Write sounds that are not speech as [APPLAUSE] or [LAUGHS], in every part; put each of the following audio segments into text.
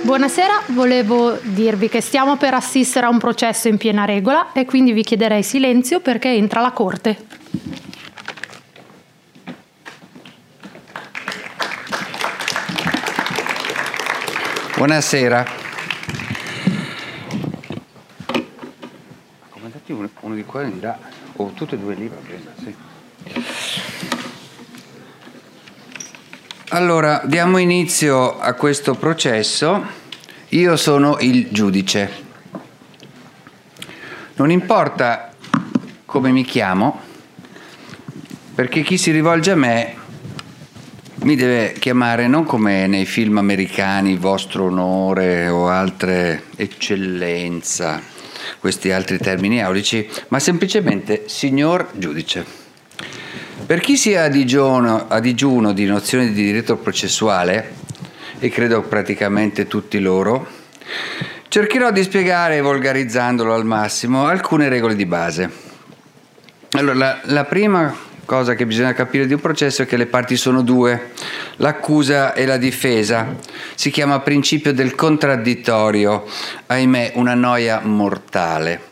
Buonasera, volevo dirvi che stiamo per assistere a un processo in piena regola e quindi vi chiederei silenzio perché entra la Corte. Buonasera. Comandati uno, uno di qua e di là, o tutti e due lì va bene, sì. Allora, diamo inizio a questo processo. Io sono il giudice. Non importa come mi chiamo, perché chi si rivolge a me mi deve chiamare non come nei film americani vostro onore o altre eccellenza, questi altri termini aulici, ma semplicemente signor giudice. Per chi sia a digiuno, a digiuno di nozioni di diritto processuale, e credo praticamente tutti loro, cercherò di spiegare, volgarizzandolo al massimo, alcune regole di base. Allora, la, la prima cosa che bisogna capire di un processo è che le parti sono due, l'accusa e la difesa. Si chiama principio del contraddittorio, ahimè una noia mortale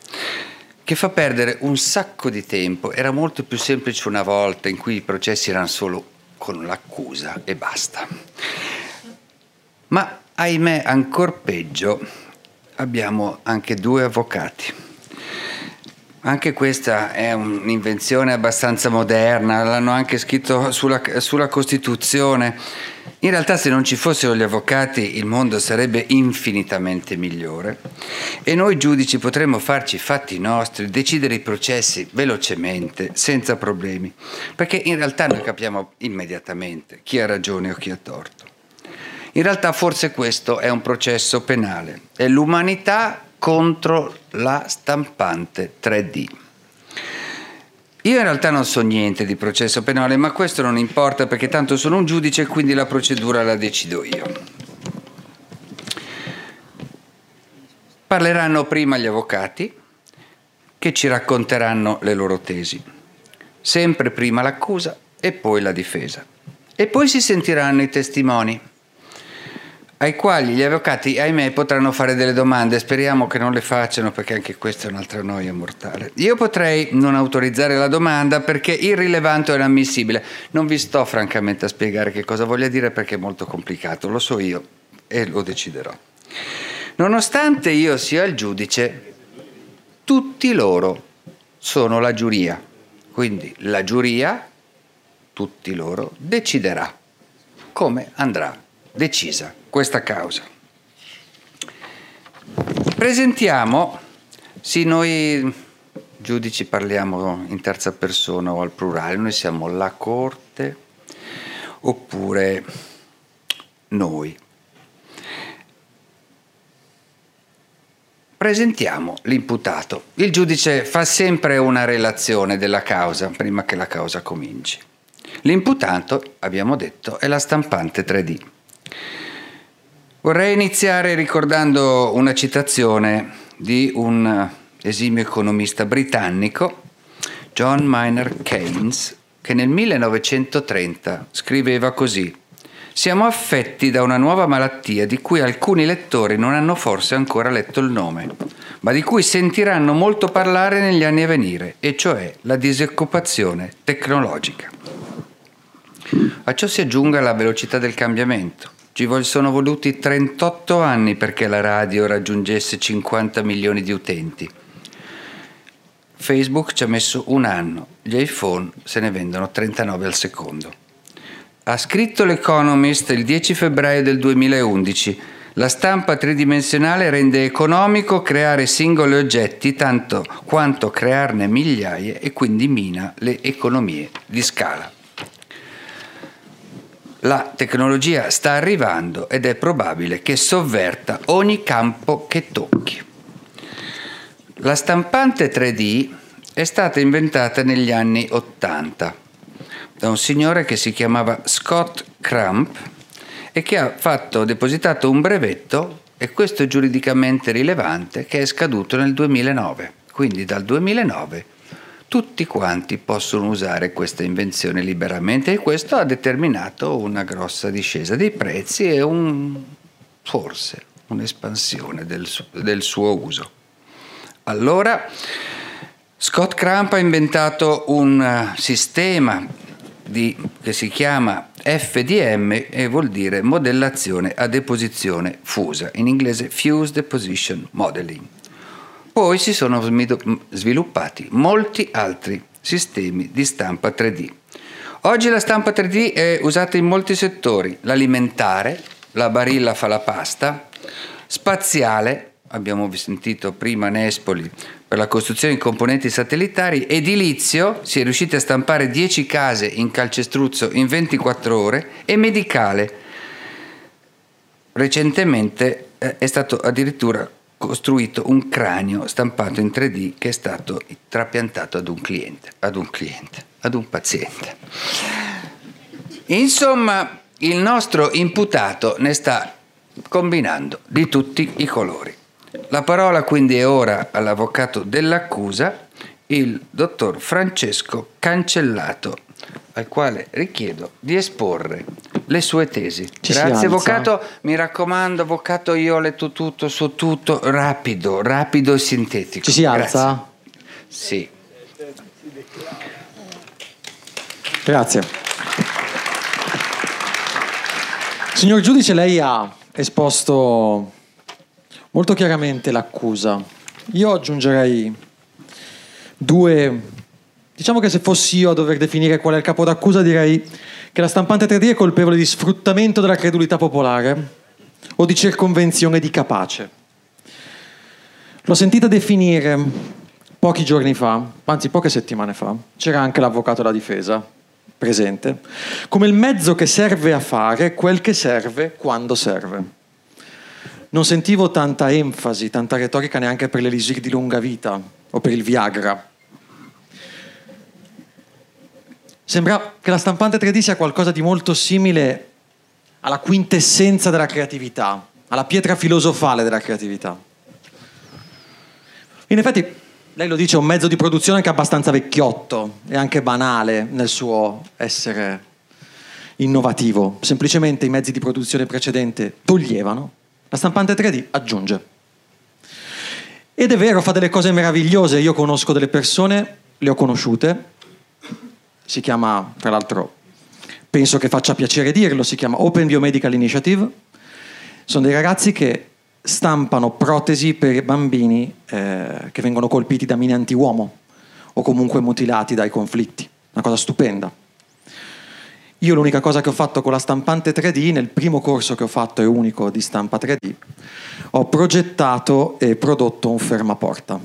che fa perdere un sacco di tempo. Era molto più semplice una volta in cui i processi erano solo con l'accusa e basta. Ma ahimè ancora peggio, abbiamo anche due avvocati. Anche questa è un'invenzione abbastanza moderna, l'hanno anche scritto sulla, sulla, Costituzione. In realtà se non ci fossero gli avvocati il mondo sarebbe infinitamente migliore e noi giudici potremmo farci i fatti nostri, decidere i processi velocemente, senza problemi, perché in realtà noi capiamo immediatamente chi ha ragione o chi ha torto. In realtà forse questo è un processo penale, è l'umanità contro la stampante 3D. Io in realtà non so niente di processo penale, ma questo non importa perché tanto sono un giudice e quindi la procedura la decido io. Parleranno prima gli avvocati che ci racconteranno le loro tesi. Sempre prima l'accusa e poi la difesa. E poi si sentiranno i testimoni ai quali gli avvocati, ahimè, potranno fare delle domande. Speriamo che non le facciano perché anche questa è un'altra noia mortale. Io potrei non autorizzare la domanda perché irrilevante o inammissibile. Non vi sto francamente a spiegare che cosa voglia dire perché è molto complicato, lo so io e lo deciderò. Nonostante io sia il giudice, tutti loro sono la giuria. Quindi la giuria, tutti loro, deciderà come andrà decisa questa causa. Presentiamo, sì noi giudici parliamo in terza persona o al plurale, noi siamo la Corte oppure noi. Presentiamo l'imputato. Il giudice fa sempre una relazione della causa prima che la causa cominci. L'imputato, abbiamo detto, è la stampante 3D. Vorrei iniziare ricordando una citazione di un esimio economista britannico, John Maynard Keynes, che nel 1930 scriveva così siamo affetti da una nuova malattia di cui alcuni lettori non hanno forse ancora letto il nome, ma di cui sentiranno molto parlare negli anni a venire, e cioè la disoccupazione tecnologica. A ciò si aggiunga la velocità del cambiamento. Ci sono voluti 38 anni perché la radio raggiungesse 50 milioni di utenti. Facebook ci ha messo un anno, gli iPhone se ne vendono 39 al secondo. Ha scritto l'Economist il 10 febbraio del 2011 la stampa tridimensionale rende economico creare singoli oggetti tanto quanto crearne migliaia e quindi mina le economie di scala. La tecnologia sta arrivando ed è probabile che sovverta ogni campo che tocchi. La stampante 3D è stata inventata negli anni 80 da un signore che si chiamava Scott Crump e che ha fatto, depositato un brevetto, e questo è giuridicamente rilevante, che è scaduto nel 2009. Quindi dal 2009 tutti quanti possono usare questa invenzione liberamente e questo ha determinato una grossa discesa dei prezzi e un, forse un'espansione del, del suo uso. Allora, Scott Cramp ha inventato un eh, sistema di, che si chiama FDM e vuol dire modellazione a deposizione fusa, in inglese Fused Deposition Modeling. Poi si sono sviluppati molti altri sistemi di stampa 3D. Oggi la stampa 3D è usata in molti settori, l'alimentare, la barilla fa la pasta, spaziale, abbiamo sentito prima Nespoli per la costruzione di componenti satellitari, edilizio, si è riusciti a stampare 10 case in calcestruzzo in 24 ore e medicale. Recentemente eh, è stato addirittura costruito un cranio stampato in 3D che è stato trapiantato ad un cliente, ad un cliente, ad un paziente. Insomma, il nostro imputato ne sta combinando di tutti i colori. La parola quindi è ora all'avvocato dell'accusa, il dottor Francesco Cancellato, al quale richiedo di esporre le sue tesi. Ci Grazie avvocato, mi raccomando avvocato io ho letto tutto su tutto, rapido, rapido e sintetico. Ci si alza? Grazie. Sì. Grazie. Signor giudice, lei ha esposto molto chiaramente l'accusa. Io aggiungerei due... Diciamo che se fossi io a dover definire qual è il capo d'accusa direi che la stampante 3D è colpevole di sfruttamento della credulità popolare o di circonvenzione di capace. L'ho sentita definire pochi giorni fa, anzi poche settimane fa, c'era anche l'avvocato della difesa presente, come il mezzo che serve a fare quel che serve quando serve non sentivo tanta enfasi, tanta retorica neanche per l'elisir di lunga vita o per il Viagra. Sembra che la stampante 3D sia qualcosa di molto simile alla quintessenza della creatività, alla pietra filosofale della creatività. In effetti, lei lo dice, è un mezzo di produzione anche abbastanza vecchiotto e anche banale nel suo essere innovativo. Semplicemente i mezzi di produzione precedenti toglievano la stampante 3D aggiunge. Ed è vero, fa delle cose meravigliose. Io conosco delle persone, le ho conosciute. Si chiama, tra l'altro, penso che faccia piacere dirlo, si chiama Open Biomedical Initiative. Sono dei ragazzi che stampano protesi per bambini eh, che vengono colpiti da mine anti-uomo o comunque mutilati dai conflitti. Una cosa stupenda. Io l'unica cosa che ho fatto con la stampante 3D, nel primo corso che ho fatto e unico di stampa 3D, ho progettato e prodotto un fermaporta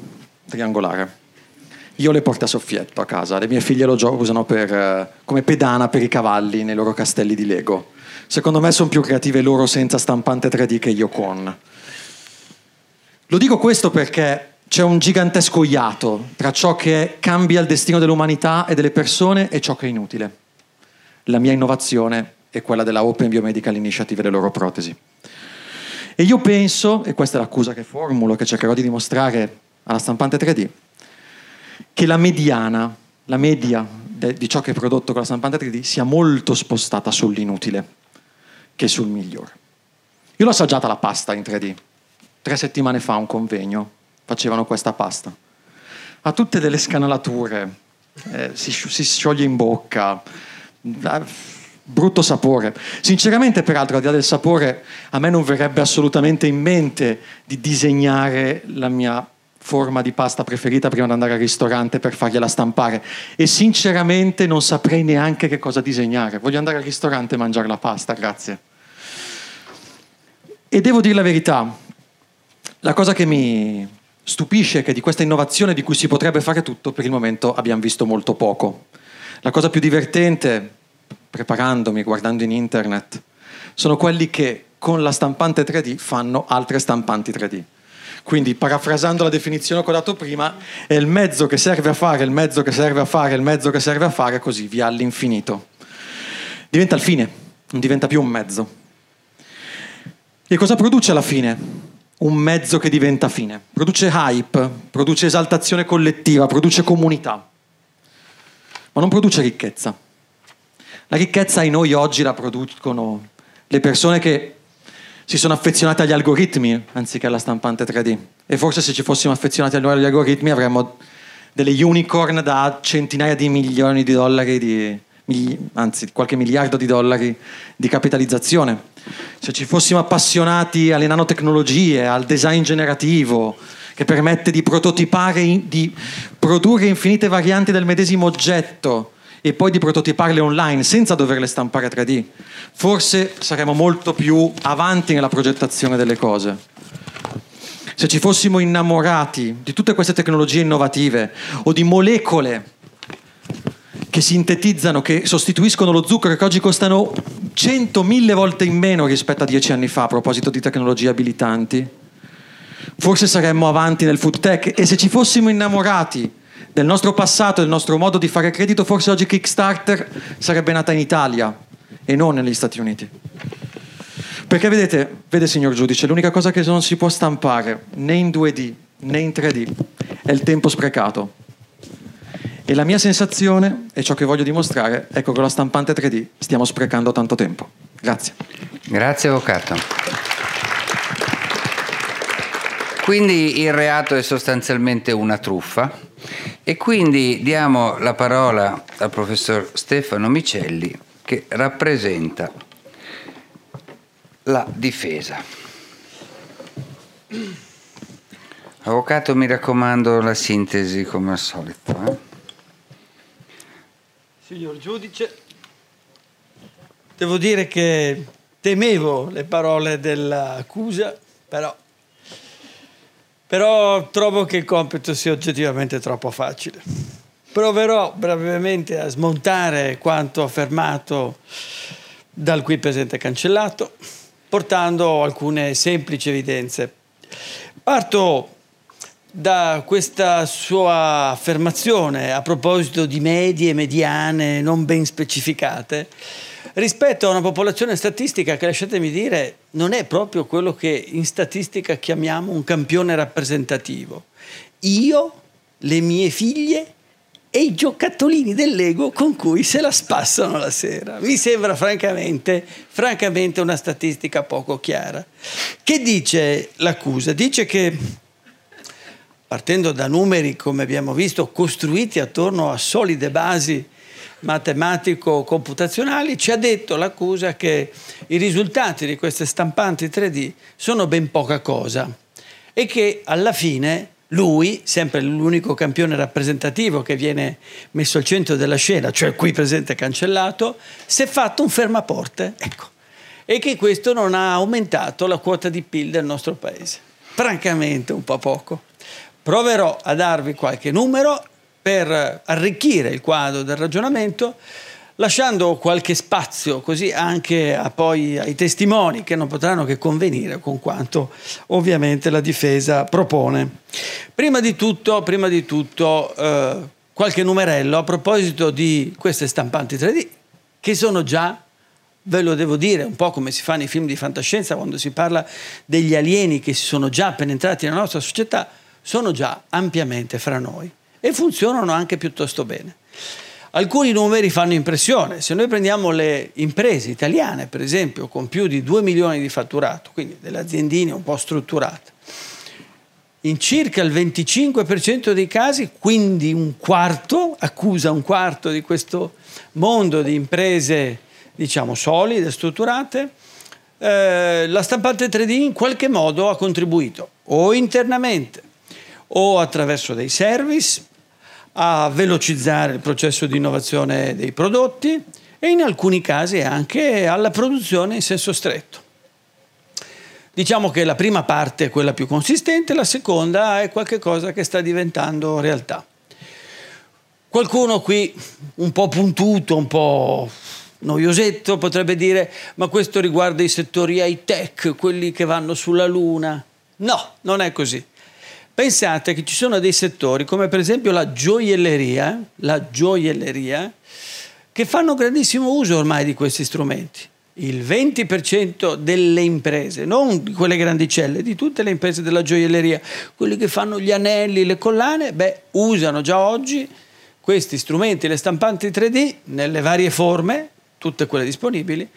triangolare. Io le porte a soffietto a casa, le mie figlie lo usano per, eh, come pedana per i cavalli nei loro castelli di Lego. Secondo me sono più creative loro senza stampante 3D che io con. Lo dico questo perché c'è un gigantesco iato tra ciò che cambia il destino dell'umanità e delle persone e ciò che è inutile la mia innovazione è quella della Open Biomedical Initiative e le loro protesi. E io penso, e questa è l'accusa che formulo, che cercherò di dimostrare alla stampante 3D, che la mediana, la media de, di ciò che è prodotto con la stampante 3D sia molto spostata sull'inutile che sul migliore. Io l'ho assaggiata la pasta in 3D. Tre settimane fa un convegno facevano questa pasta. Ha tutte delle scanalature, eh, si, si scioglie in bocca, brutto sapore. Sinceramente, peraltro, al di là del sapore, a me non verrebbe assolutamente in mente di disegnare la mia forma di pasta preferita prima di andare al ristorante per fargliela stampare e sinceramente non saprei neanche che cosa disegnare. Voglio andare al ristorante e mangiare la pasta, grazie. E devo dire la verità, la cosa che mi stupisce è che di questa innovazione di cui si potrebbe fare tutto, per il momento abbiamo visto molto poco. La cosa più divertente, preparandomi, guardando in internet, sono quelli che con la stampante 3D fanno altre stampanti 3D. Quindi, parafrasando la definizione che ho dato prima, è il mezzo che serve a fare, il mezzo che serve a fare, il mezzo che serve a fare, così via all'infinito. Diventa il fine, non diventa più un mezzo. E cosa produce alla fine? Un mezzo che diventa fine. Produce hype, produce esaltazione collettiva, produce comunità ma non produce ricchezza. La ricchezza in noi oggi la producono le persone che si sono affezionati agli algoritmi anziché alla stampante 3D. E forse se ci fossimo affezionati agli algoritmi avremmo delle unicorn da centinaia di milioni di dollari, di, anzi qualche miliardo di dollari di capitalizzazione. Se ci fossimo appassionati alle nanotecnologie, al design generativo, che permette di prototipare, di produrre infinite varianti del medesimo oggetto e poi di prototiparle online senza doverle stampare 3D, forse saremmo molto più avanti nella progettazione delle cose. Se ci fossimo innamorati di tutte queste tecnologie innovative o di molecole che sintetizzano, che sostituiscono lo zucchero, che oggi costano 100.000 volte in meno rispetto a dieci anni fa a proposito di tecnologie abilitanti, forse saremmo avanti nel food tech e se ci fossimo innamorati del nostro passato, del nostro modo di fare credito, forse oggi Kickstarter sarebbe nata in Italia e non negli Stati Uniti. Perché vedete, vede signor giudice, l'unica cosa che non si può stampare né in 2D né in 3D è il tempo sprecato. E la mia sensazione, e ciò che voglio dimostrare, è che con la stampante 3D stiamo sprecando tanto tempo. Grazie. Grazie Avvocato. Quindi il reato è sostanzialmente una truffa e quindi diamo la parola al professor Stefano Micelli che rappresenta la difesa. Avvocato, mi raccomando la sintesi come al solito. Eh? Signor giudice, devo dire che temevo le parole dell'accusa, però, però trovo che il compito sia oggettivamente troppo facile. Proverò brevemente a smontare quanto affermato dal qui presente cancellato portando alcune semplici evidenze. Parto da questa sua affermazione a proposito di medie, mediane, non ben specificate, rispetto a una popolazione statistica che, lasciatemi dire, non è proprio quello che in statistica chiamiamo un campione rappresentativo. Io, le mie figlie e i giocattolini del Lego con cui se la spassano la sera. Mi sembra francamente, francamente una statistica poco chiara. Che dice l'accusa? Dice che partendo da numeri, come abbiamo visto, costruiti attorno a solide basi matematico-computazionali, ci ha detto l'accusa che i risultati di queste stampanti 3D sono ben poca cosa e che alla fine lui, sempre l'unico campione rappresentativo che viene messo al centro della scena, cioè qui presente cancellato, si è fatto un fermaporte, ecco, e che questo non ha aumentato la quota di PIL del nostro paese. Francamente un po' poco. Proverò a darvi qualche numero per arricchire il quadro del ragionamento lasciando qualche spazio così anche poi ai testimoni che non potranno che convenire con quanto ovviamente la difesa propone. Prima di tutto, prima di tutto eh, qualche numerello a proposito di queste stampanti 3D che sono già ve lo devo dire, un po' come si fa nei film di fantascienza quando si parla degli alieni che si sono già penetrati nella nostra società, sono già ampiamente fra noi e funzionano anche piuttosto bene. Alcuni numeri fanno impressione. Se noi prendiamo le imprese italiane, per esempio, con più di 2 milioni di fatturato, quindi delle aziendine un po' strutturate, in circa il 25% dei casi, quindi un quarto, accusa un quarto di questo mondo di imprese, diciamo, solide, strutturate, eh, la stampante 3D in qualche modo ha contribuito o internamente o attraverso dei service a velocizzare il processo di innovazione dei prodotti e in alcuni casi anche alla produzione in senso stretto. Diciamo che la prima parte è quella più consistente, la seconda è qualcosa che sta diventando realtà. Qualcuno qui un po' puntuto, un po' noiosetto potrebbe dire ma questo riguarda i settori high tech, quelli che vanno sulla luna. No, non è così. Pensate che ci sono dei settori, come per esempio la gioielleria, la gioielleria, che fanno grandissimo uso ormai di questi strumenti. Il 20% delle imprese, non quelle grandicelle, di tutte le imprese della gioielleria, quelli che fanno gli anelli, le collane, beh, usano già oggi questi strumenti, le stampanti 3D, nelle varie forme, tutte quelle disponibili,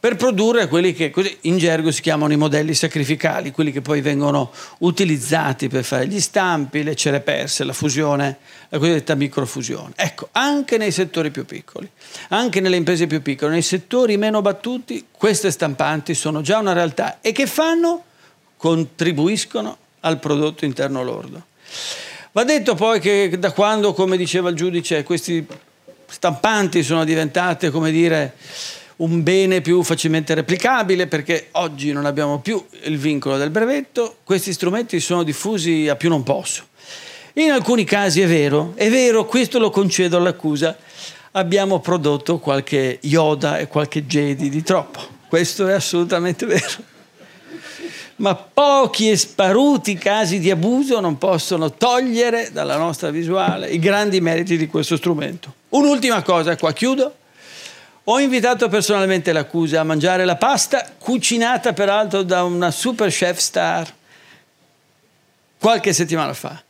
per produrre quelli che in gergo si chiamano i modelli sacrificali, quelli che poi vengono utilizzati per fare gli stampi, le cere perse, la fusione, la cosiddetta microfusione. Ecco, anche nei settori più piccoli, anche nelle imprese più piccole, nei settori meno battuti, queste stampanti sono già una realtà e che fanno? Contribuiscono al prodotto interno lordo. Va detto poi che da quando, come diceva il giudice, questi stampanti sono diventate, come dire, un bene più facilmente replicabile perché oggi non abbiamo più il vincolo del brevetto, questi strumenti sono diffusi a più non posso. In alcuni casi è vero, è vero, questo lo concedo all'accusa, abbiamo prodotto qualche Yoda e qualche Jedi di troppo, questo è assolutamente vero. Ma pochi e sparuti casi di abuso non possono togliere dalla nostra visuale i grandi meriti di questo strumento. Un'ultima cosa, qua chiudo. Ho invitato personalmente l'accusa a mangiare la pasta, cucinata peraltro da una super chef star, qualche settimana fa.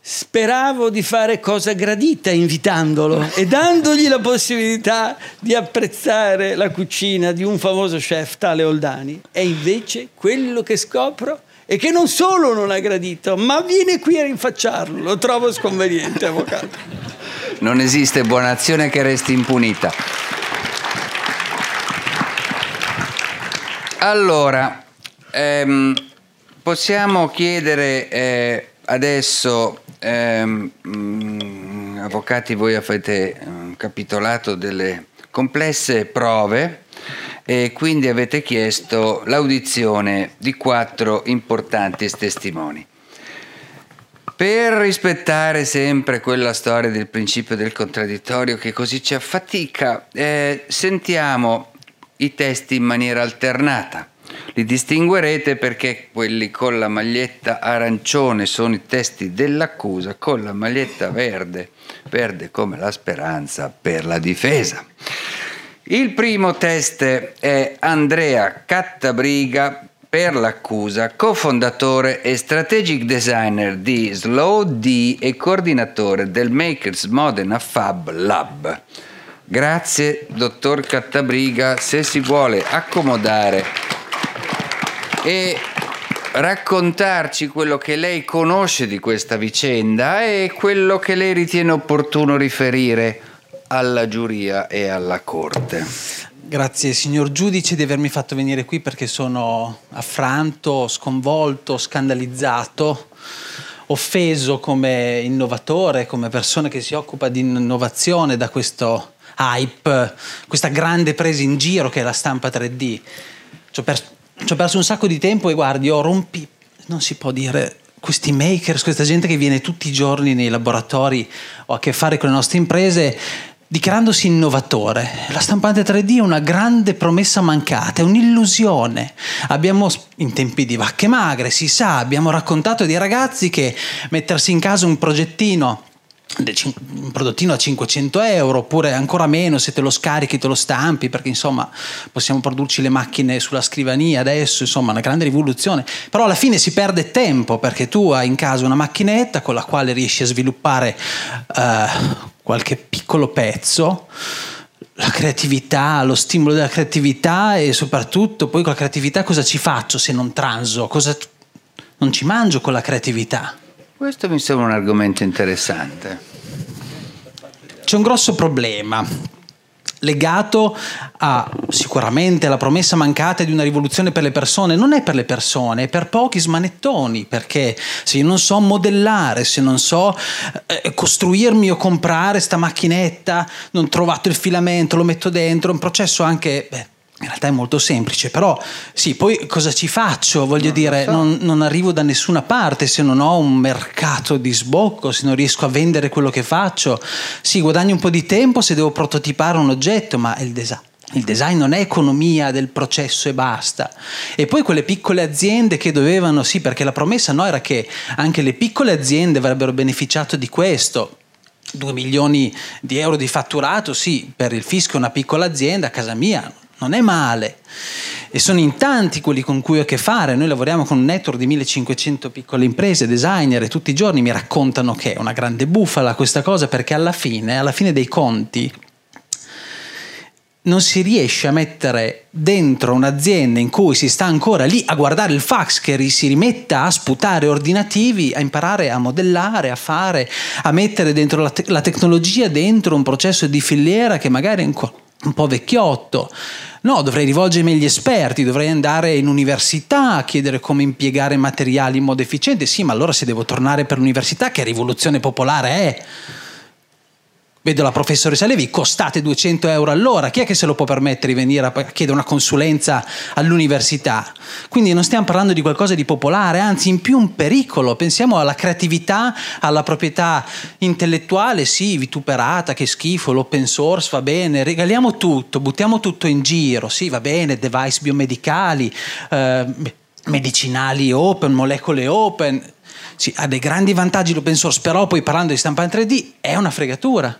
Speravo di fare cosa gradita invitandolo e dandogli la possibilità di apprezzare la cucina di un famoso chef tale Oldani. E invece quello che scopro è che non solo non ha gradito, ma viene qui a rinfacciarlo. Lo trovo sconveniente, avvocato. [LAUGHS] Non esiste buona azione che resti impunita. Allora, ehm, possiamo chiedere eh, adesso, ehm, mh, mm, avvocati, voi avete um, capitolato delle complesse prove e quindi avete chiesto l'audizione di quattro importanti testimoni. Per rispettare sempre quella storia del principio del contraddittorio che così ci affatica, eh, sentiamo i testi in maniera alternata. Li distinguerete perché quelli con la maglietta arancione sono i testi dell'accusa, con la maglietta verde, verde come la speranza per la difesa. Il primo test è Andrea Cattabriga per l'accusa, cofondatore e strategic designer di Slow D e coordinatore del Makers Modena Fab Lab. Grazie, dottor Cattabriga. Se si vuole accomodare e raccontarci quello che lei conosce di questa vicenda e quello che lei ritiene opportuno riferire alla giuria e alla corte. Grazie signor giudice di avermi fatto venire qui perché sono affranto, sconvolto, scandalizzato, offeso come innovatore, come persona che si occupa di innovazione da questo hype, questa grande presa in giro che è la stampa 3D. Ci ho, perso un sacco di tempo e guardi, ho rompi, non si può dire, questi makers, questa gente che viene tutti i giorni nei laboratori o a che fare con le nostre imprese, dichiarandosi innovatore. La stampante 3D è una grande promessa mancata, è un'illusione. Abbiamo, in tempi di vacche magre, si sa, abbiamo raccontato dei ragazzi che mettersi in casa un progettino un prodottino a 500 euro oppure ancora meno se te lo scarichi te lo stampi perché insomma possiamo produrci le macchine sulla scrivania adesso insomma una grande rivoluzione però alla fine si perde tempo perché tu hai in casa una macchinetta con la quale riesci a sviluppare uh, qualche piccolo pezzo la creatività, lo stimolo della creatività e soprattutto poi con la creatività cosa ci faccio se non transo? Cosa... Non ci mangio con la creatività. Questo mi sembra un argomento interessante. C'è un grosso problema legato a sicuramente alla promessa mancata di una rivoluzione per le persone, non è per le persone, è per pochi smanettoni, perché se io non so modellare, se non so eh, costruirmi o comprare sta macchinetta, non ho trovato il filamento, lo metto dentro, è un processo anche beh, in realtà è molto semplice, però sì, poi cosa ci faccio? Voglio non dire, so. non, non, arrivo da nessuna parte se non ho un mercato di sbocco, se non riesco a vendere quello che faccio. Sì, guadagno un po' di tempo se devo prototipare un oggetto, ma il design. Il design non è economia del processo e basta. E poi quelle piccole aziende che dovevano, sì, perché la promessa no era che anche le piccole aziende avrebbero beneficiato di questo. 2 milioni di euro di fatturato, sì, per il fisco una piccola azienda, a casa mia non è male. E sono in tanti quelli con cui ho a che fare. Noi lavoriamo con un network di 1500 piccole imprese, designer, e tutti i giorni mi raccontano che è una grande bufala questa cosa perché alla fine, alla fine dei conti, non si riesce a mettere dentro un'azienda in cui si sta ancora lì a guardare il fax che si rimetta a sputare ordinativi, a imparare a modellare, a fare, a mettere dentro la, te- la tecnologia dentro un processo di filiera che magari è un, po' vecchiotto. No, dovrei rivolgermi agli esperti, dovrei andare in università a chiedere come impiegare materiali in modo efficiente. Sì, ma allora se devo tornare per l'università, che rivoluzione popolare è? Vedo la professoressa Levi, costate 200 euro all'ora, chi è che se lo può permettere di venire a chiedere una consulenza all'università? Quindi non stiamo parlando di qualcosa di popolare, anzi in più un pericolo, pensiamo alla creatività, alla proprietà intellettuale, sì, vituperata, che schifo, l'open source va bene, regaliamo tutto, buttiamo tutto in giro, sì, va bene, device biomedicali, eh, medicinali open, molecole open, sì, ha dei grandi vantaggi l'open source, però poi parlando di stampa in 3D è una fregatura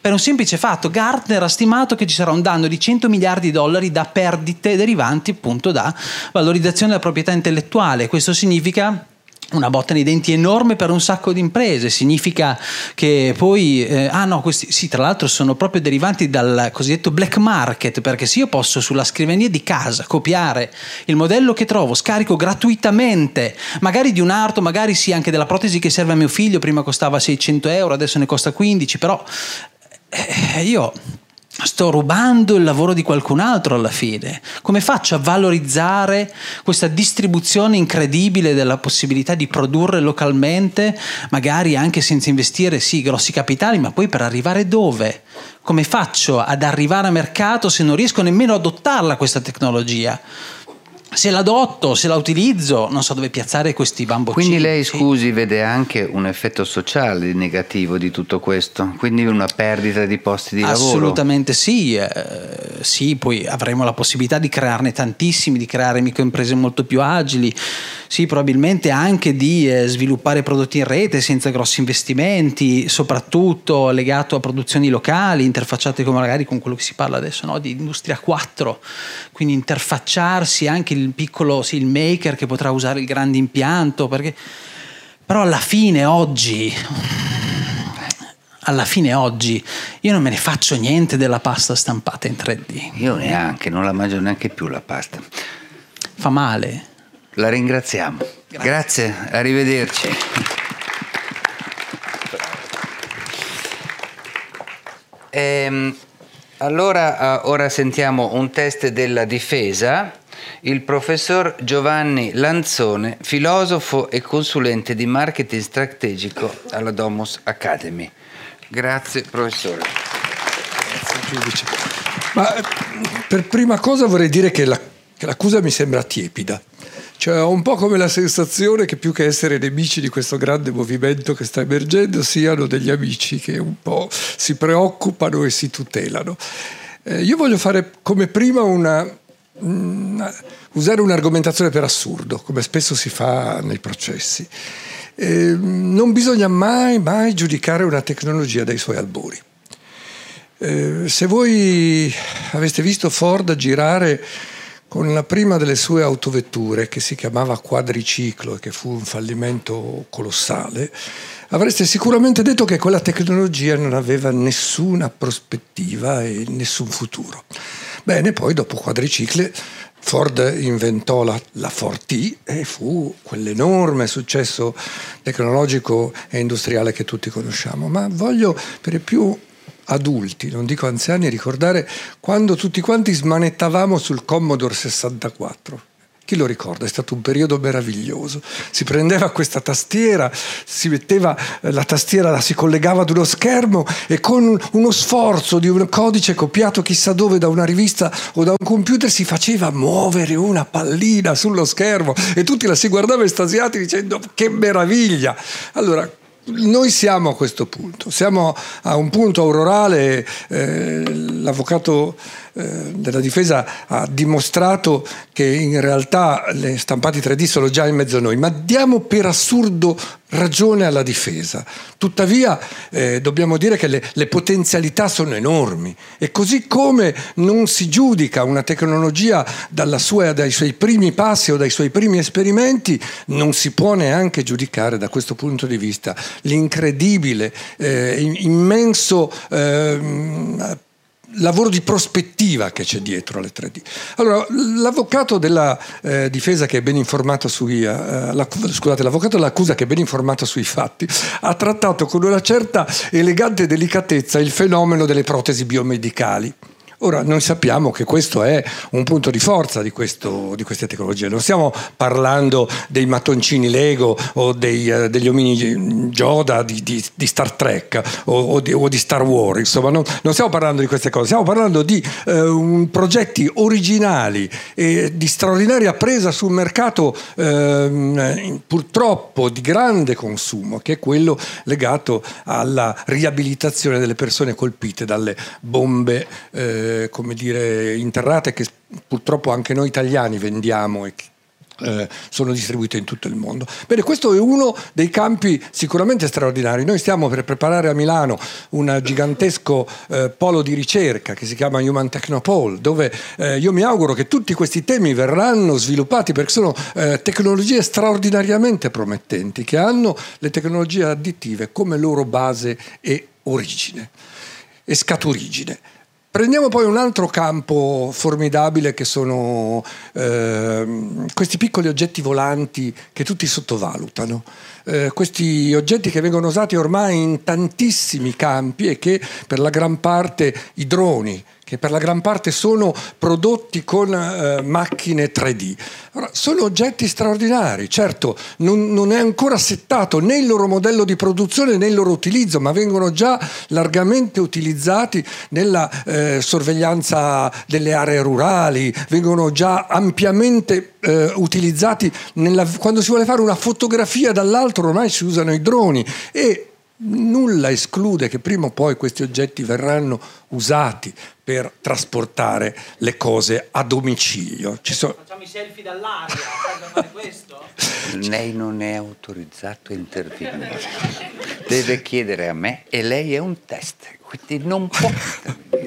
per un semplice fatto. Gartner ha stimato che ci sarà un danno di 100 miliardi di dollari da perdite derivanti appunto da valorizzazione della proprietà intellettuale. Questo significa una botta nei denti enorme per un sacco di imprese, significa che poi, eh, ah no, questi sì, tra l'altro sono proprio derivanti dal cosiddetto black market, perché se io posso sulla scrivania di casa copiare il modello che trovo, scarico gratuitamente, magari di un arto, magari sì anche della protesi che serve a mio figlio, prima costava 600 euro, adesso ne costa 15, però eh, io sto rubando il lavoro di qualcun altro alla fine. Come faccio a valorizzare questa distribuzione incredibile della possibilità di produrre localmente, magari anche senza investire sì grossi capitali, ma poi per arrivare dove? Come faccio ad arrivare a mercato se non riesco nemmeno ad adottarla questa tecnologia? Se l'adotto, se la utilizzo, non so dove piazzare questi bamboccini. Quindi lei, scusi, vede anche un effetto sociale negativo di tutto questo? Quindi una perdita di posti di Assolutamente lavoro? Assolutamente sì, eh, sì, poi avremo la possibilità di crearne tantissimi, di creare microimprese molto più agili, sì, probabilmente anche di eh, sviluppare prodotti in rete senza grossi investimenti, soprattutto legato a produzioni locali, interfacciate come magari con quello che si parla adesso, no? di industria 4, quindi interfacciarsi anche il piccolo, sì, il maker che potrà usare il grande impianto, perché... però alla fine oggi alla fine oggi io non me ne faccio niente della pasta stampata in 3D. Io neanche, non la mangio neanche più la pasta. Fa male. La ringraziamo. Grazie, Grazie arrivederci. Ehm, allora, uh, ora sentiamo un test della difesa il professor Giovanni Lanzone, filosofo e consulente di marketing strategico alla Domus Academy. Grazie professore. Grazie giudice. Ma per prima cosa vorrei dire che, la, che l'accusa mi sembra tiepida. Cioè ho un po' come la sensazione che più che essere nemici di questo grande movimento che sta emergendo siano degli amici che un po' si preoccupano e si tutelano. Eh, io voglio fare come prima una, Mm, usare un'argomentazione per assurdo, come spesso si fa nei processi. Eh, non bisogna mai, mai giudicare una tecnologia dai suoi albori. Eh, se voi aveste visto Ford girare con la prima delle sue autovetture, che si chiamava quadriciclo e che fu un fallimento colossale, avreste sicuramente detto che quella tecnologia non aveva nessuna prospettiva e nessun futuro. Bene, poi dopo quadricicle Ford inventò la, la Ford T e fu quell'enorme successo tecnologico e industriale che tutti conosciamo. Ma voglio per più adulti, non dico anziani, ricordare quando tutti quanti smanettavamo sul Commodore 64. Chi lo ricorda? È stato un periodo meraviglioso. Si prendeva questa tastiera, si metteva eh, la tastiera, la si collegava ad uno schermo e con uno sforzo di un codice copiato chissà dove da una rivista o da un computer si faceva muovere una pallina sullo schermo e tutti la si guardavano estasiati dicendo che meraviglia. Allora, noi siamo a questo punto, siamo a un punto aurorale, eh, l'avvocato della difesa ha dimostrato che in realtà le stampati 3D sono già in mezzo a noi, ma diamo per assurdo ragione alla difesa. Tuttavia eh, dobbiamo dire che le, le, potenzialità sono enormi. E così come non si giudica una tecnologia sua, dai suoi primi passi o dai suoi primi esperimenti, non si può neanche giudicare da questo punto di vista. L'incredibile, eh, immenso... Eh, lavoro di prospettiva che c'è dietro alle 3D. Allora, l'avvocato della eh, difesa che è ben informato sui, eh, la, scusate, l'avvocato dell'accusa che è ben informato sui fatti ha trattato con una certa elegante delicatezza il fenomeno delle protesi biomedicali. Ora, noi sappiamo che questo è un punto di forza di, questo, di queste tecnologie. Non stiamo parlando dei mattoncini Lego o dei, uh, degli omini Yoda di, di, di Star Trek o, o, o, di, Star Wars, insomma, non, non, stiamo parlando di queste cose, stiamo parlando di uh, un, progetti originali e di straordinaria presa sul mercato uh, purtroppo di grande consumo, che è quello legato alla riabilitazione delle persone colpite dalle bombe eh, come dire, interrate che purtroppo anche noi italiani vendiamo e eh, sono distribuite in tutto il mondo. Bene, questo è uno dei campi sicuramente straordinari. Noi stiamo per preparare a Milano un gigantesco eh, polo di ricerca che si chiama Human Technopole, dove eh, io mi auguro che tutti questi temi verranno sviluppati perché sono eh, tecnologie straordinariamente promettenti che hanno le tecnologie additive come loro base e origine e scaturigine. Prendiamo poi un altro campo formidabile che sono eh, questi piccoli oggetti volanti che tutti sottovalutano. Eh, questi oggetti che vengono usati ormai in tantissimi campi e che per la gran parte i droni, che per la gran parte sono prodotti con eh, macchine 3D. Allora, sono oggetti straordinari, certo non, non, è ancora settato né il loro modello di produzione né il loro utilizzo, ma vengono già largamente utilizzati nella eh, sorveglianza delle aree rurali, vengono già ampiamente eh, utilizzati nella, quando si vuole fare una fotografia dall'alto, ormai si usano i droni e nulla esclude che prima o poi questi oggetti verranno usati per trasportare le cose a domicilio. Ci so... Facciamo i selfie dall'aria, fare questo? Lei non è autorizzato a intervenire, deve chiedere a me e lei è un test, quindi non può deve,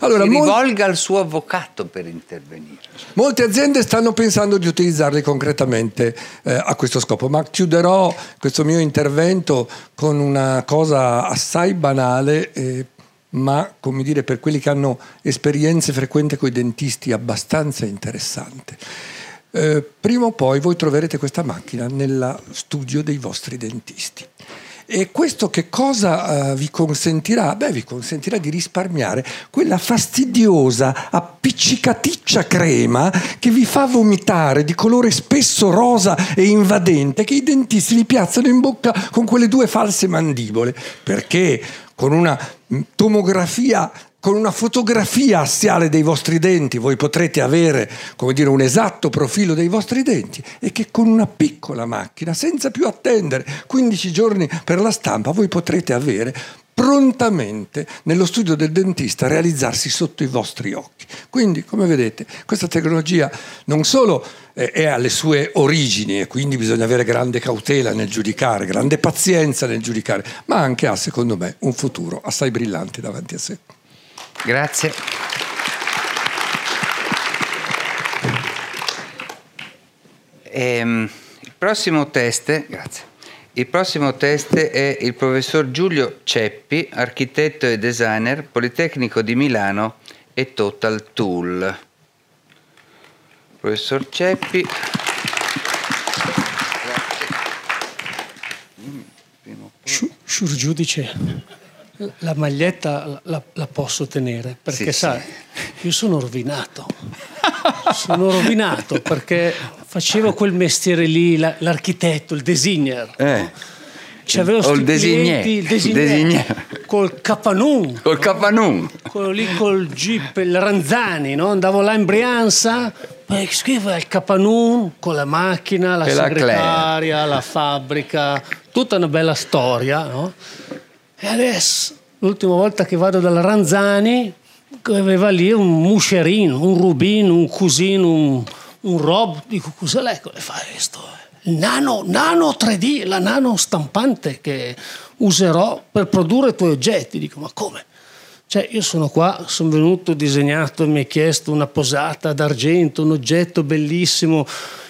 allora, si rivolga al suo avvocato per intervenire. Molte aziende stanno pensando di utilizzarli concretamente eh, a questo scopo, ma chiuderò questo mio intervento con una cosa assai banale. Eh, ma come dire per quelli che hanno esperienze frequenti con i dentisti abbastanza interessante. Eh, prima o poi voi troverete questa macchina nello studio dei vostri dentisti. E questo che cosa uh, vi consentirà? Beh, vi consentirà di risparmiare quella fastidiosa, appiccicaticcia crema che vi fa vomitare di colore spesso rosa e invadente che i dentisti vi piazzano in bocca con quelle due false mandibole. Perché con una tomografia con una fotografia assiale dei vostri denti voi potrete avere dire, un esatto profilo dei vostri denti e che con una piccola macchina, senza più attendere 15 giorni per la stampa, voi potrete avere prontamente nello studio del dentista realizzarsi sotto i vostri occhi. Quindi, come vedete, questa tecnologia non solo è alle sue origini e quindi bisogna avere grande cautela nel giudicare, grande pazienza nel giudicare, ma anche ha, secondo me, un futuro assai brillante davanti a sé. Grazie. Ehm, il prossimo test, grazie. Il prossimo test è il professor Giulio Ceppi, architetto e designer, Politecnico di Milano e Total Tool. Professor Ceppi. Sciur giudice, la maglietta la, la, posso tenere perché sì, sai, sì. io sono rovinato. sono rovinato perché facevo quel mestiere lì, la, l'architetto, il designer. Eh. C'avevo il designer, il designer col capanun. Col capanun. Quello lì col jeep, il Ranzani, no? Andavo là in Brianza, scrivo il capanun con la macchina, la e segretaria, la, la fabbrica, tutta una bella storia, no? E adesso, l'ultima volta che vado dalla Ranzani, aveva lì un muscerino, un rubino, un cusino, un, un rob. Dico, cos'è lei che fa questo? Il nano, nano 3D, la nano stampante che userò per produrre i tuoi oggetti. Dico, ma come? Cioè, io sono qua, sono venuto, disegnato, mi ha chiesto una posata d'argento, un oggetto bellissimo.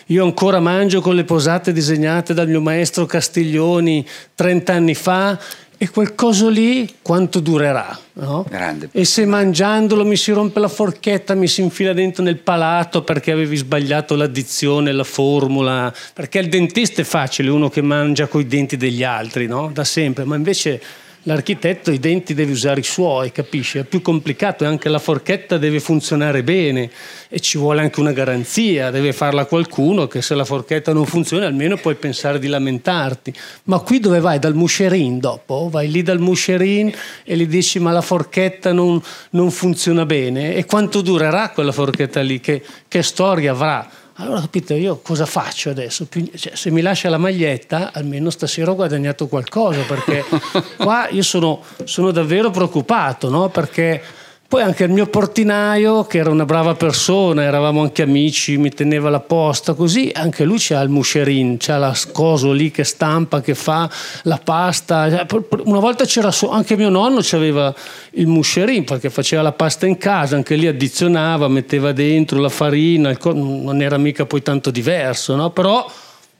Io ancora mangio con le posate disegnate dal mio maestro Castiglioni 30 anni fa e quel coso lì quanto durerà? No? E se mangiandolo mi si rompe la forchetta, mi si infila dentro nel palato perché avevi sbagliato l'addizione, la formula, perché il dentista è facile, uno che mangia coi denti degli altri, no? da sempre, ma invece l'architetto i denti deve usare i suoi, capisci? È più complicato e anche la forchetta deve funzionare bene e ci vuole anche una garanzia, deve farla qualcuno che se la forchetta non funziona almeno puoi pensare di lamentarti. Ma qui dove vai? Dal muscerin dopo? Vai lì dal muscerin e gli dici ma la forchetta non, non funziona bene? E quanto durerà quella forchetta lì? Che, che storia avrà? Allora capito, io cosa faccio adesso? Cioè, se mi lascia la maglietta, almeno stasera ho guadagnato qualcosa, perché [LAUGHS] qua io sono, sono davvero preoccupato, no? Perché poi anche il mio portinaio, che era una brava persona, eravamo anche amici, mi teneva la posta, così anche lui c'ha il muscerin, c'ha la scoso lì che stampa, che fa la pasta. Cioè, una volta c'era anche mio nonno aveva il muscerin perché faceva la pasta in casa, anche lì addizionava, metteva dentro la farina, non era mica poi tanto diverso, no? Però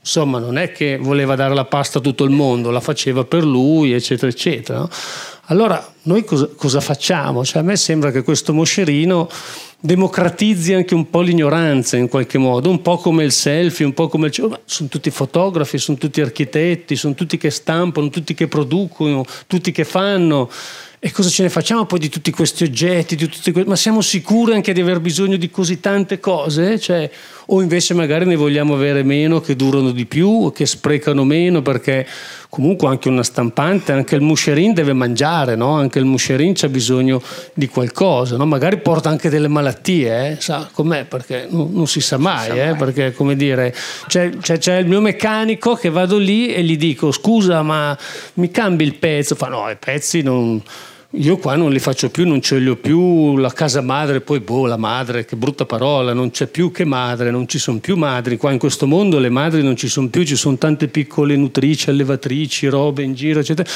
insomma non è che voleva dare la pasta a tutto il mondo, la faceva per lui, eccetera, eccetera. No? Allora, noi cosa, cosa facciamo? Cioè, a me sembra che questo moscerino democratizzi anche un po' l'ignoranza in qualche modo, un po' come il selfie, un po' come il... Sono tutti fotografi, sono tutti architetti, sono tutti che stampano, tutti che producono, tutti che fanno. E cosa ce ne facciamo poi di tutti questi oggetti? Tutti que... Ma siamo sicuri anche di aver bisogno di così tante cose? Cioè, o invece magari ne vogliamo avere meno che durano di più o che sprecano meno perché comunque anche una stampante, anche il muscerin deve mangiare, no? anche il muscerin c'ha bisogno di qualcosa, no? magari porta anche delle malattie, eh? sa com'è perché non, non si sa mai, si sa eh? mai. perché come dire, c'è, c'è, c'è, il mio meccanico che vado lì e gli dico scusa ma mi cambi il pezzo, fa no i pezzi non io qua non li faccio più, non ce li ho più, la casa madre, poi boh, la madre, che brutta parola, non c'è più che madre, non ci sono più madri, qua in questo mondo le madri non ci sono più, ci sono tante piccole nutrici, allevatrici, robe in giro, eccetera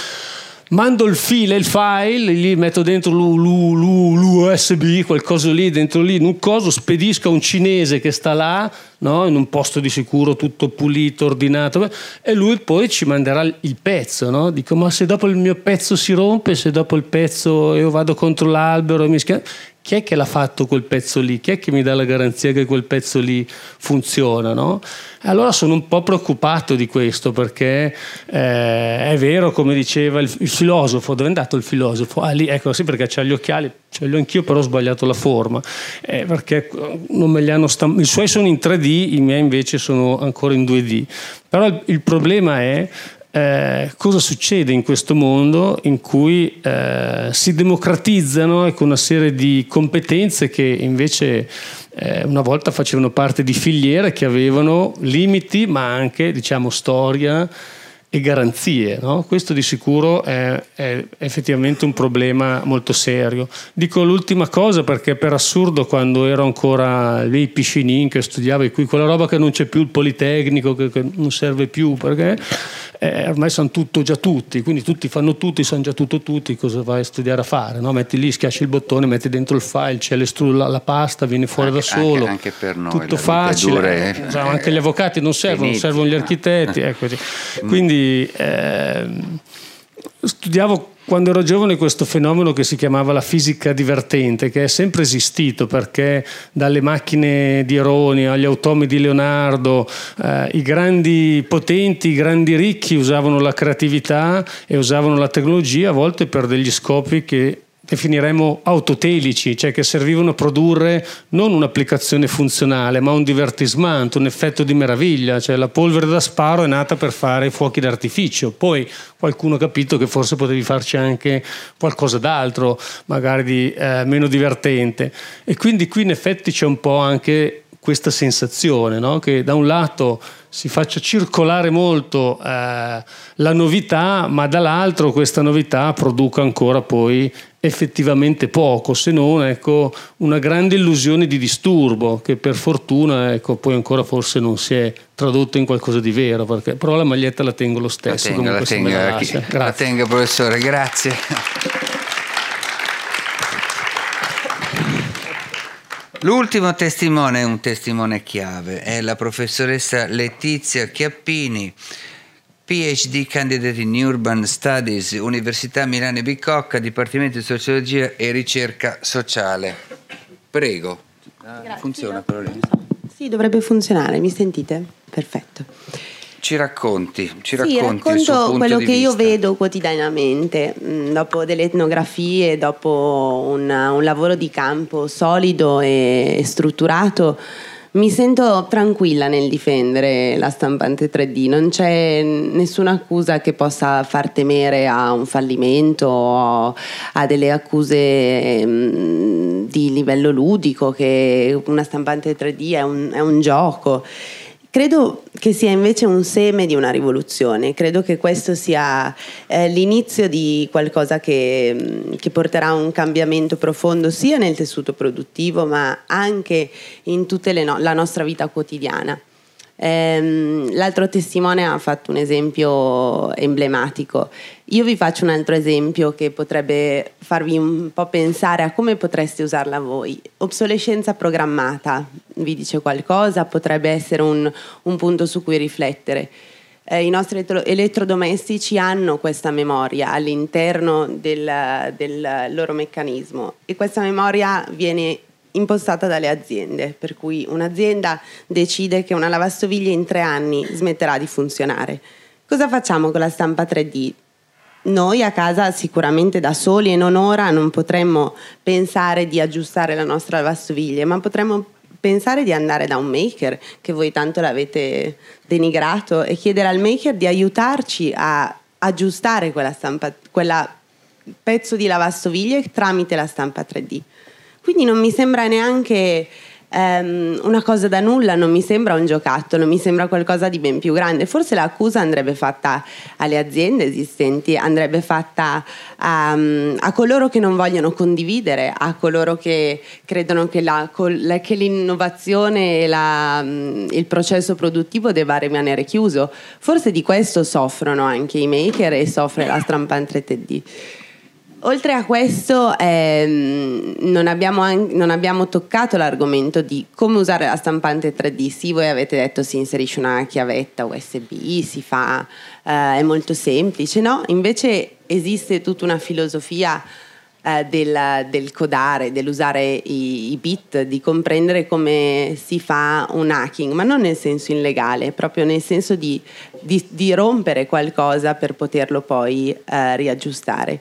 mando il file, il file, gli metto dentro l'USB, qualcosa lì, dentro lì, in un coso, spedisco a un cinese che sta là, no? in un posto di sicuro tutto pulito, ordinato, e lui poi ci manderà il pezzo. No? Dico, ma se dopo il mio pezzo si rompe, se dopo il pezzo io vado contro l'albero e mi schiaccio chi è che l'ha fatto quel pezzo lì? Chi è che mi dà la garanzia che quel pezzo lì funziona? No? Allora sono un po' preoccupato di questo perché eh, è vero, come diceva il, il, filosofo, dove è andato il filosofo? Ah, lì, ecco, sì, perché c'ha gli occhiali, ce li ho anch'io, però ho sbagliato la forma, eh, perché stampati. I suoi sono in 3D, i miei invece sono ancora in 2D. Però il, il problema è eh, cosa succede in questo mondo in cui eh, si democratizzano ecco, una serie di competenze che invece eh, una volta facevano parte di filiere che avevano limiti ma anche diciamo, storia e garanzie. No? Questo di sicuro è, è, effettivamente un problema molto serio. Dico l'ultima cosa perché per assurdo quando ero ancora lì piscinin che studiavo qui, quella roba che non c'è più il Politecnico, che, che non serve più perché eh, ormai sanno tutto già tutti, quindi tutti fanno tutti, sanno già tutto tutti, cosa vai a studiare a fare? No? Metti lì, schiacci il bottone, metti dentro il file, c'è la, la, pasta, viene fuori anche, da solo. Anche, anche per noi. Tutto facile. Dure, eh, cioè, anche gli avvocati non servono, servono gli architetti. Ecco. Quindi eh, studiavo quando ero giovane questo fenomeno che si chiamava la fisica divertente, che è sempre esistito perché dalle macchine di Eroni agli automi di Leonardo, eh, i grandi potenti, i grandi ricchi usavano la creatività e usavano la tecnologia a volte per degli scopi che definiremo autotelici, cioè che servivano a produrre non un'applicazione funzionale, ma un divertismento, un effetto di meraviglia, cioè la polvere da sparo è nata per fare fuochi d'artificio, poi qualcuno ha capito che forse potevi farci anche qualcosa d'altro, magari di eh, meno divertente. E quindi qui in effetti c'è un po' anche questa sensazione, no? che da un lato si faccia circolare molto eh, la novità, ma dall'altro questa novità produca ancora poi effettivamente poco, se non ecco, una grande illusione di disturbo che per fortuna ecco, poi ancora forse non si è tradotto in qualcosa di vero, perché, però la maglietta la tengo lo stesso. La tengo, la tengo, la, la tengo professore, grazie. L'ultimo testimone è un testimone chiave, è la professoressa Letizia Chiappini PhD candidate in Urban Studies, Università Milano Bicocca, Dipartimento di Sociologia e Ricerca Sociale. Prego. Ah, funziona però lì? Sì, dovrebbe funzionare, mi sentite? Perfetto. Ci racconti, ci sì, racconti quello che io vedo quotidianamente, mm, dopo delle etnografie, dopo un, un lavoro di campo solido e strutturato mi sento tranquilla nel difendere la stampante 3D, non c'è nessuna accusa che possa far temere a un fallimento o a delle accuse mm, di livello ludico, che una stampante 3D è un, è un gioco. Credo che sia invece un seme di una rivoluzione, credo che questo sia eh, l'inizio di qualcosa che, mm, che, porterà a un cambiamento profondo sia nel tessuto produttivo ma anche in tutta no- la nostra vita quotidiana. Ehm, l'altro testimone ha fatto un esempio emblematico. Io vi faccio un altro esempio che potrebbe farvi un po' pensare a come potreste usarla voi. Obsolescenza programmata, vi dice qualcosa, potrebbe essere un, un punto su cui riflettere. Eh, I nostri elettrodomestici hanno questa memoria all'interno del, del loro meccanismo e questa memoria viene impostata dalle aziende, per cui un'azienda decide che una lavastoviglie in tre anni smetterà di funzionare. Cosa facciamo con la stampa 3D? Noi a casa sicuramente da soli e non ora non potremmo pensare di aggiustare la nostra lavastoviglie, ma potremmo pensare di andare da un maker che voi tanto l'avete denigrato e chiedere al maker di aiutarci a aggiustare quella, stampa, quella pezzo di lavastoviglie tramite la stampa 3D. Quindi non mi sembra neanche um, una cosa da nulla, non mi sembra un giocattolo, mi sembra qualcosa di ben più grande. Forse l'accusa andrebbe fatta alle aziende esistenti, andrebbe fatta a, a coloro che non vogliono condividere, a coloro che credono che, la, che l'innovazione e la, il processo produttivo debba rimanere chiuso. Forse di questo soffrono anche i maker e soffre la stampante 3D. Oltre a questo ehm, non, abbiamo non, abbiamo toccato l'argomento di come usare la stampante 3D. Sì, voi avete detto si inserisce una chiavetta USB, si fa, eh, è molto semplice, no? Invece esiste tutta una filosofia eh, del, del, codare, dell'usare i, i, bit, di comprendere come si fa un hacking, ma non nel senso illegale, proprio nel senso di, di, di rompere qualcosa per poterlo poi eh, riaggiustare.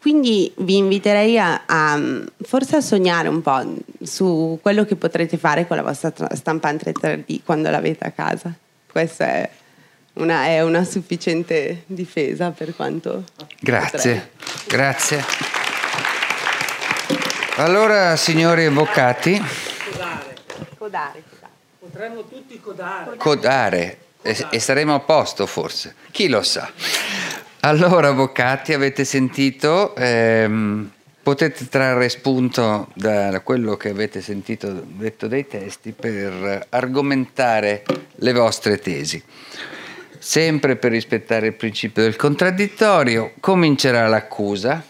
Quindi vi inviterei a, a, forse a sognare un po' su quello che potrete fare con la vostra stampante 3D quando l'avete a casa. Questa è una, è una sufficiente difesa per quanto. Grazie, potrei. grazie. Allora, signori avvocati. Codare. Codare. Potremmo tutti codare. Codare. E, e saremo a posto forse. Chi lo sa. Allora, avvocati, avete sentito, ehm, potete trarre spunto da quello che avete sentito detto dai testi per argomentare le vostre tesi. Sempre per rispettare il principio del contraddittorio, comincerà l'accusa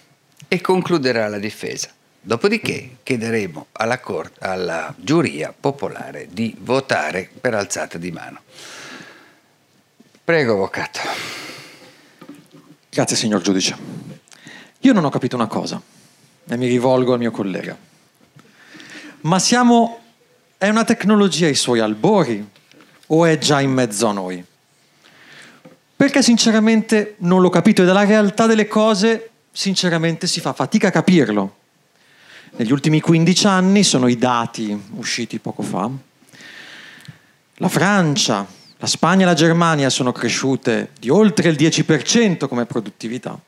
e concluderà la difesa. Dopodiché chiederemo alla, alla giuria popolare di votare per alzata di mano. Prego, avvocato. Grazie signor giudice. Io non ho capito una cosa e mi rivolgo al mio collega. Ma siamo... è una tecnologia ai suoi albori o è già in mezzo a noi? Perché sinceramente non l'ho capito e dalla realtà delle cose sinceramente si fa fatica a capirlo. Negli ultimi 15 anni sono i dati usciti poco fa. La Francia, la Spagna e la Germania sono cresciute di oltre il 10% come produttività.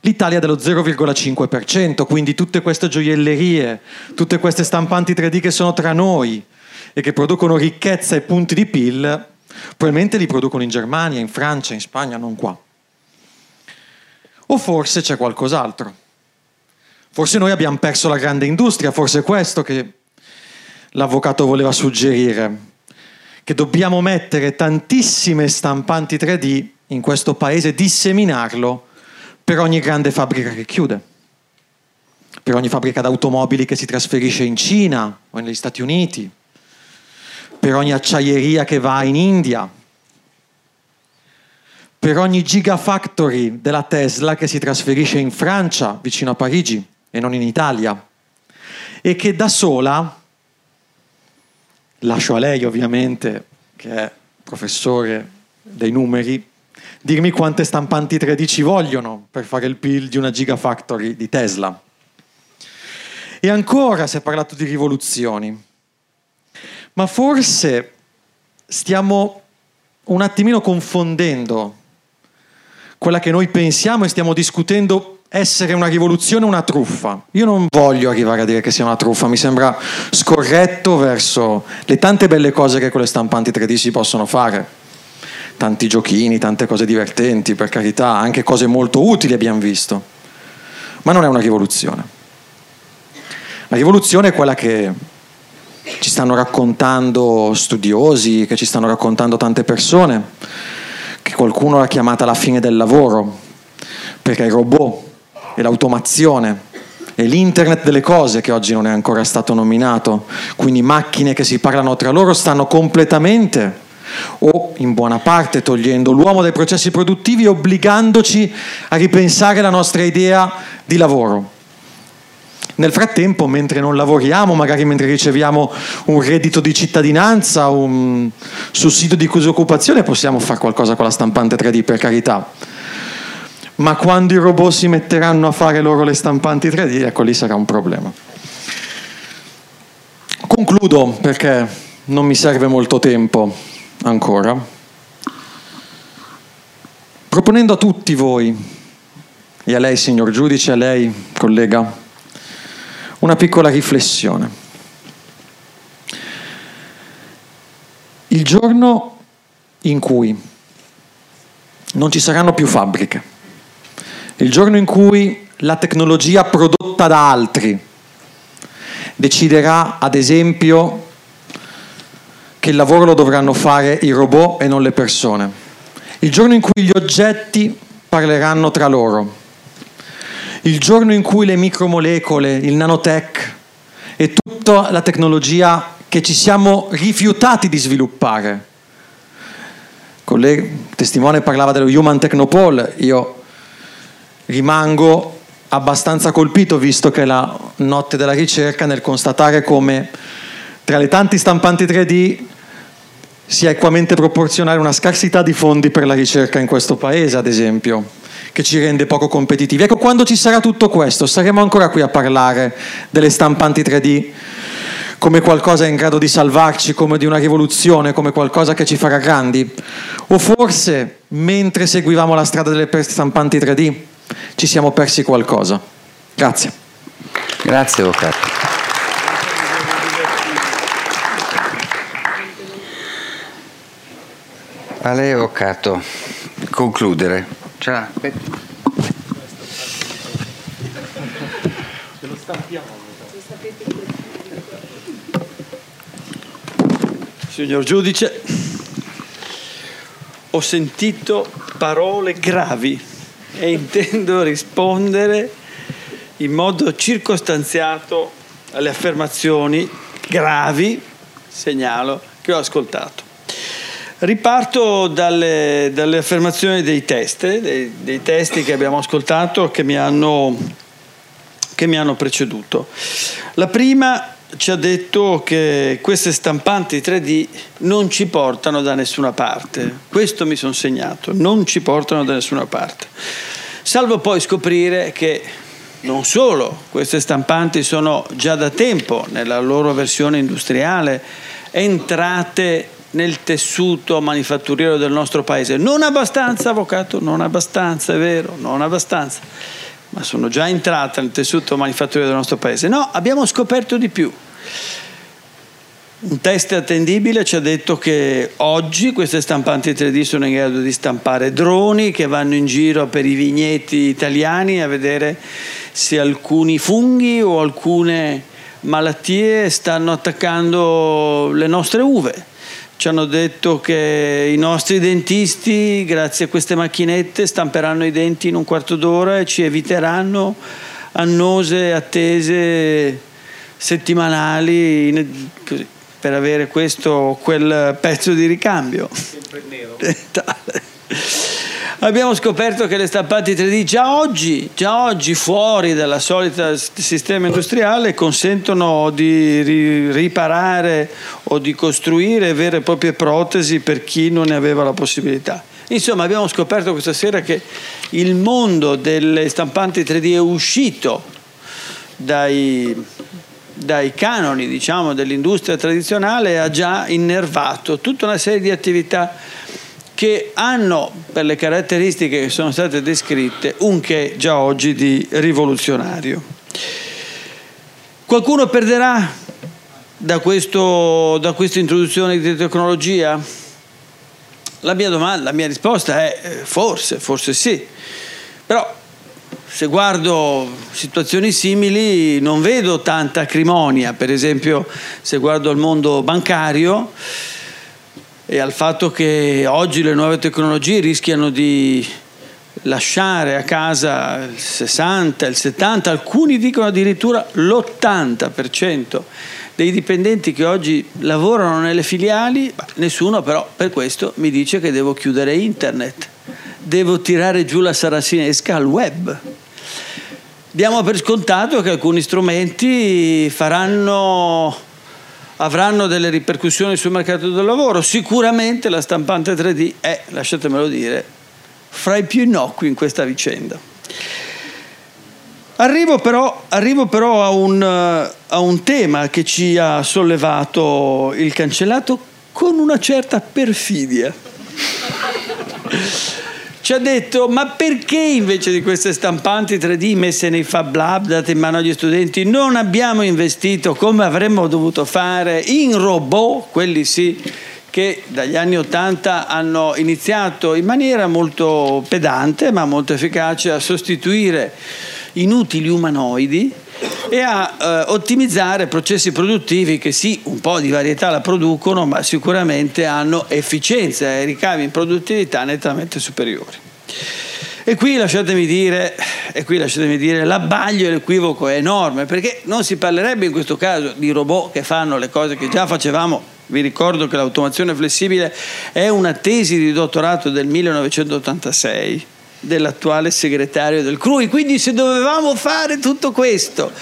L'Italia dello 0,5%, quindi tutte queste gioiellerie, tutte queste stampanti 3D che sono tra noi e che producono ricchezza e punti di PIL, probabilmente li producono in Germania, in Francia, in Spagna, non qua. O forse c'è qualcos'altro. Forse noi abbiamo perso la grande industria, forse è questo che l'avvocato voleva suggerire che dobbiamo mettere tantissime stampanti 3D in questo paese, disseminarlo per ogni grande fabbrica che chiude, per ogni fabbrica d'automobili che si trasferisce in Cina o negli Stati Uniti, per ogni acciaieria che va in India, per ogni gigafactory della Tesla che si trasferisce in Francia, vicino a Parigi, e non in Italia, e che da sola, lascio a lei ovviamente, che è professore dei numeri, dirmi quante stampanti 3D ci vogliono per fare il PIL di una gigafactory di Tesla. E ancora si è parlato di rivoluzioni, ma forse stiamo un attimino confondendo quella che noi pensiamo e stiamo discutendo essere una rivoluzione una truffa. Io non voglio arrivare a dire che sia una truffa, mi sembra scorretto verso le tante belle cose che con le stampanti 3D si possono fare. Tanti giochini, tante cose divertenti, per carità, anche cose molto utili abbiamo visto. Ma non è una rivoluzione. La rivoluzione è quella che ci stanno raccontando studiosi, che ci stanno raccontando tante persone, che qualcuno l'ha chiamata la fine del lavoro, perché i robot e l'automazione e l'internet delle cose che oggi non è ancora stato nominato, quindi macchine che si parlano tra loro, stanno completamente o in buona parte togliendo l'uomo dai processi produttivi e obbligandoci a ripensare la nostra idea di lavoro. Nel frattempo, mentre non lavoriamo, magari mentre riceviamo un reddito di cittadinanza, un sussidio di disoccupazione, possiamo fare qualcosa con la stampante 3D, per carità. Ma quando i robot si metteranno a fare loro le stampanti 3D, ecco lì sarà un problema. Concludo perché non mi serve molto tempo ancora, proponendo a tutti voi, e a lei signor giudice, a lei collega, una piccola riflessione. Il giorno in cui non ci saranno più fabbriche, il giorno in cui la tecnologia prodotta da altri deciderà, ad esempio, che il lavoro lo dovranno fare i robot e non le persone, il giorno in cui gli oggetti parleranno tra loro, il giorno in cui le micromolecole, il nanotech e tutta la tecnologia che ci siamo rifiutati di sviluppare. Il testimone parlava dello Human Technopole, io rimango abbastanza colpito visto che è la notte della ricerca nel constatare come tra le tanti stampanti 3D sia equamente proporzionale una scarsità di fondi per la ricerca in questo paese, ad esempio che ci rende poco competitivi. Ecco, quando ci sarà tutto questo, saremo ancora qui a parlare delle stampanti 3D come qualcosa in grado di salvarci, come di una rivoluzione, come qualcosa che ci farà grandi? O forse, mentre seguivamo la strada delle stampanti 3D, ci siamo persi qualcosa? Grazie. Grazie, Avvocato. A lei, Avvocato, concludere. Stampiamo. Signor giudice, ho sentito parole gravi e intendo rispondere in modo circostanziato alle affermazioni gravi, segnalo, che ho ascoltato. Riparto dalle, dalle, affermazioni dei test, dei, dei, testi che abbiamo ascoltato che mi, hanno, che mi hanno preceduto. La prima ci ha detto che queste stampanti 3D non ci portano da nessuna parte. Questo mi sono segnato, non ci portano da nessuna parte. Salvo poi scoprire che non solo queste stampanti sono già da tempo nella loro versione industriale entrate nel tessuto manifatturiero del nostro paese. Non abbastanza, avvocato, non abbastanza, è vero, non abbastanza, ma sono già entrate nel tessuto manifatturiero del nostro paese. No, abbiamo scoperto di più. Un test attendibile ci ha detto che oggi queste stampanti 3D sono in grado di stampare droni che vanno in giro per i vigneti italiani a vedere se alcuni funghi o alcune malattie stanno attaccando le nostre uve ci hanno detto che i nostri dentisti, grazie a queste macchinette, stamperanno i denti in un quarto d'ora e ci eviteranno annose attese settimanali per avere questo o quel pezzo di ricambio. Sempre nero. [LAUGHS] abbiamo scoperto che le stampanti 3D già oggi, già oggi fuori dalla solita sistema industriale consentono di riparare o di costruire vere e proprie protesi per chi non ne aveva la possibilità. Insomma, abbiamo scoperto questa sera che il mondo delle stampanti 3D è uscito dai, dai canoni diciamo, dell'industria tradizionale e ha già innervato tutta una serie di attività che hanno, per le caratteristiche che sono state descritte, un che già oggi di rivoluzionario. Qualcuno perderà da, questo, da questa introduzione di tecnologia? La mia domanda, la mia risposta è eh, forse, forse sì. Però se guardo situazioni simili non vedo tanta acrimonia, per esempio se guardo il mondo bancario, e al fatto che oggi le nuove tecnologie rischiano di lasciare a casa il 60, il 70, alcuni dicono addirittura l'80% dei dipendenti che oggi lavorano nelle filiali, nessuno però per questo mi dice che devo chiudere internet, devo tirare giù la saracinesca al web. Diamo per scontato che alcuni strumenti faranno avranno delle ripercussioni sul mercato del lavoro. Sicuramente la stampante 3D è, lasciatemelo dire, fra i più innocui in questa vicenda. Arrivo però, arrivo però a, un, a un tema che ci ha sollevato il cancellato con una certa perfidia ci ha detto ma perché invece di queste stampanti 3D messe nei Fab Lab date in mano agli studenti non abbiamo investito come avremmo dovuto fare in robot, quelli sì che dagli anni 80 hanno iniziato in maniera molto pedante ma molto efficace a sostituire inutili umanoidi e a eh, ottimizzare processi produttivi che sì, un po' di varietà la producono, ma sicuramente hanno efficienza e ricavi in produttività nettamente superiori. E qui lasciatemi dire, e qui lasciatemi dire, l'abbaglio e l'equivoco è enorme, perché non si parlerebbe in questo caso di robot che fanno le cose che già facevamo. Vi ricordo che l'automazione flessibile è una tesi di dottorato del 1986 dell'attuale segretario del CRUI. Quindi se dovevamo fare tutto questo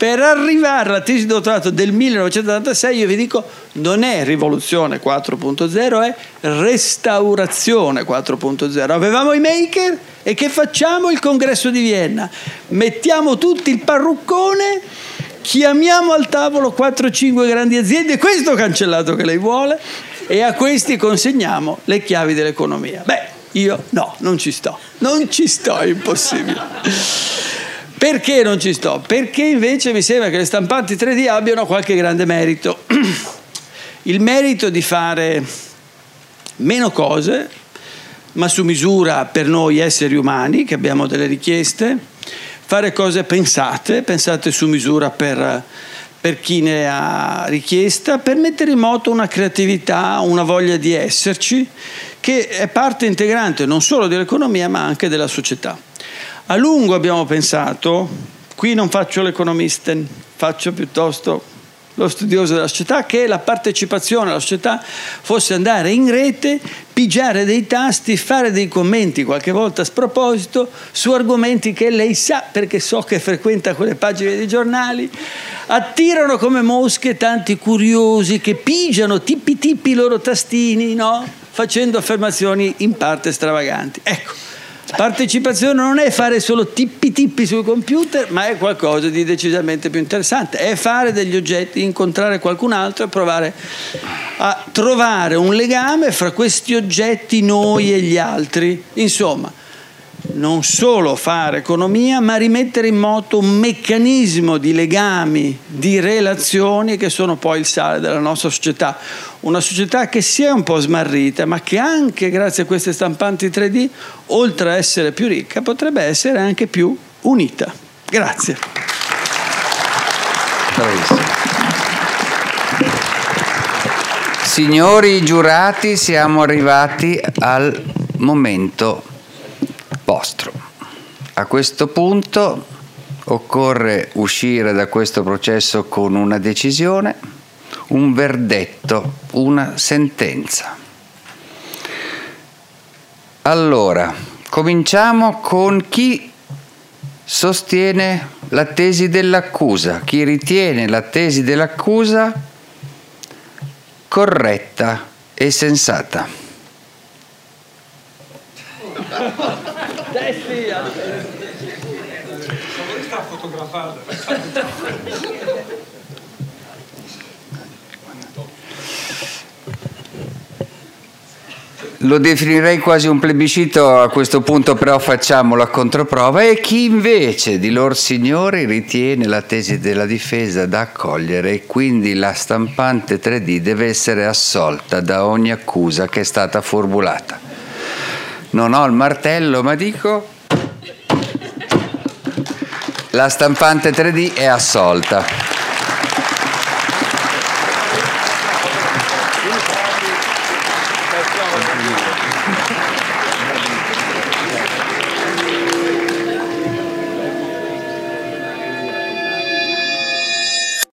per arrivare alla tesi di dottorato del 1986, io vi dico, non è rivoluzione 4.0, è restaurazione 4.0. Avevamo i maker e che facciamo? Il congresso di Vienna. Mettiamo tutti il parruccone, chiamiamo al tavolo 4-5 grandi aziende, questo cancellato che lei vuole, e a questi consegniamo le chiavi dell'economia. Beh, io no, non ci sto, non ci sto, è impossibile. Perché non ci sto? Perché invece mi sembra che le stampanti 3D abbiano qualche grande merito. Il merito di fare meno cose, ma su misura per noi esseri umani, che abbiamo delle richieste, fare cose pensate, pensate su misura per, per chi ne ha richiesta, per mettere in moto una creatività, una voglia di esserci che è parte integrante non solo dell'economia ma anche della società. A lungo abbiamo pensato, qui non faccio l'economista, faccio piuttosto lo studioso della società, che la partecipazione alla società fosse andare in rete, pigiare dei tasti, fare dei commenti qualche volta a sproposito su argomenti che lei sa perché so che frequenta quelle pagine dei giornali, attirano come mosche tanti curiosi che pigiano tippi tippi i loro tastini, no? facendo affermazioni in parte stravaganti. Ecco, partecipazione non è fare solo tippi tippi sul computer, ma è qualcosa di decisamente più interessante. È fare degli oggetti, incontrare qualcun altro e provare a trovare un legame fra questi oggetti, noi e gli altri. Insomma, non solo fare economia, ma rimettere in moto un meccanismo di legami, di relazioni che sono poi il sale della nostra società. Una società che si è un po' smarrita, ma che anche grazie a queste stampanti 3D, oltre a essere più ricca, potrebbe essere anche più unita. Grazie. Bravissimo. Signori giurati, siamo arrivati al momento vostro. A questo punto occorre uscire da questo processo con una decisione, un verdetto, una sentenza. Allora, cominciamo con chi sostiene la tesi dell'accusa, chi ritiene la tesi dell'accusa corretta e sensata. Lo definirei quasi un plebiscito, a questo punto però facciamo la controprova. E chi invece di lor signori ritiene la tesi della difesa da accogliere e quindi la stampante 3D deve essere assolta da ogni accusa che è stata formulata. Non ho il martello, ma dico... La stampante 3D è assolta.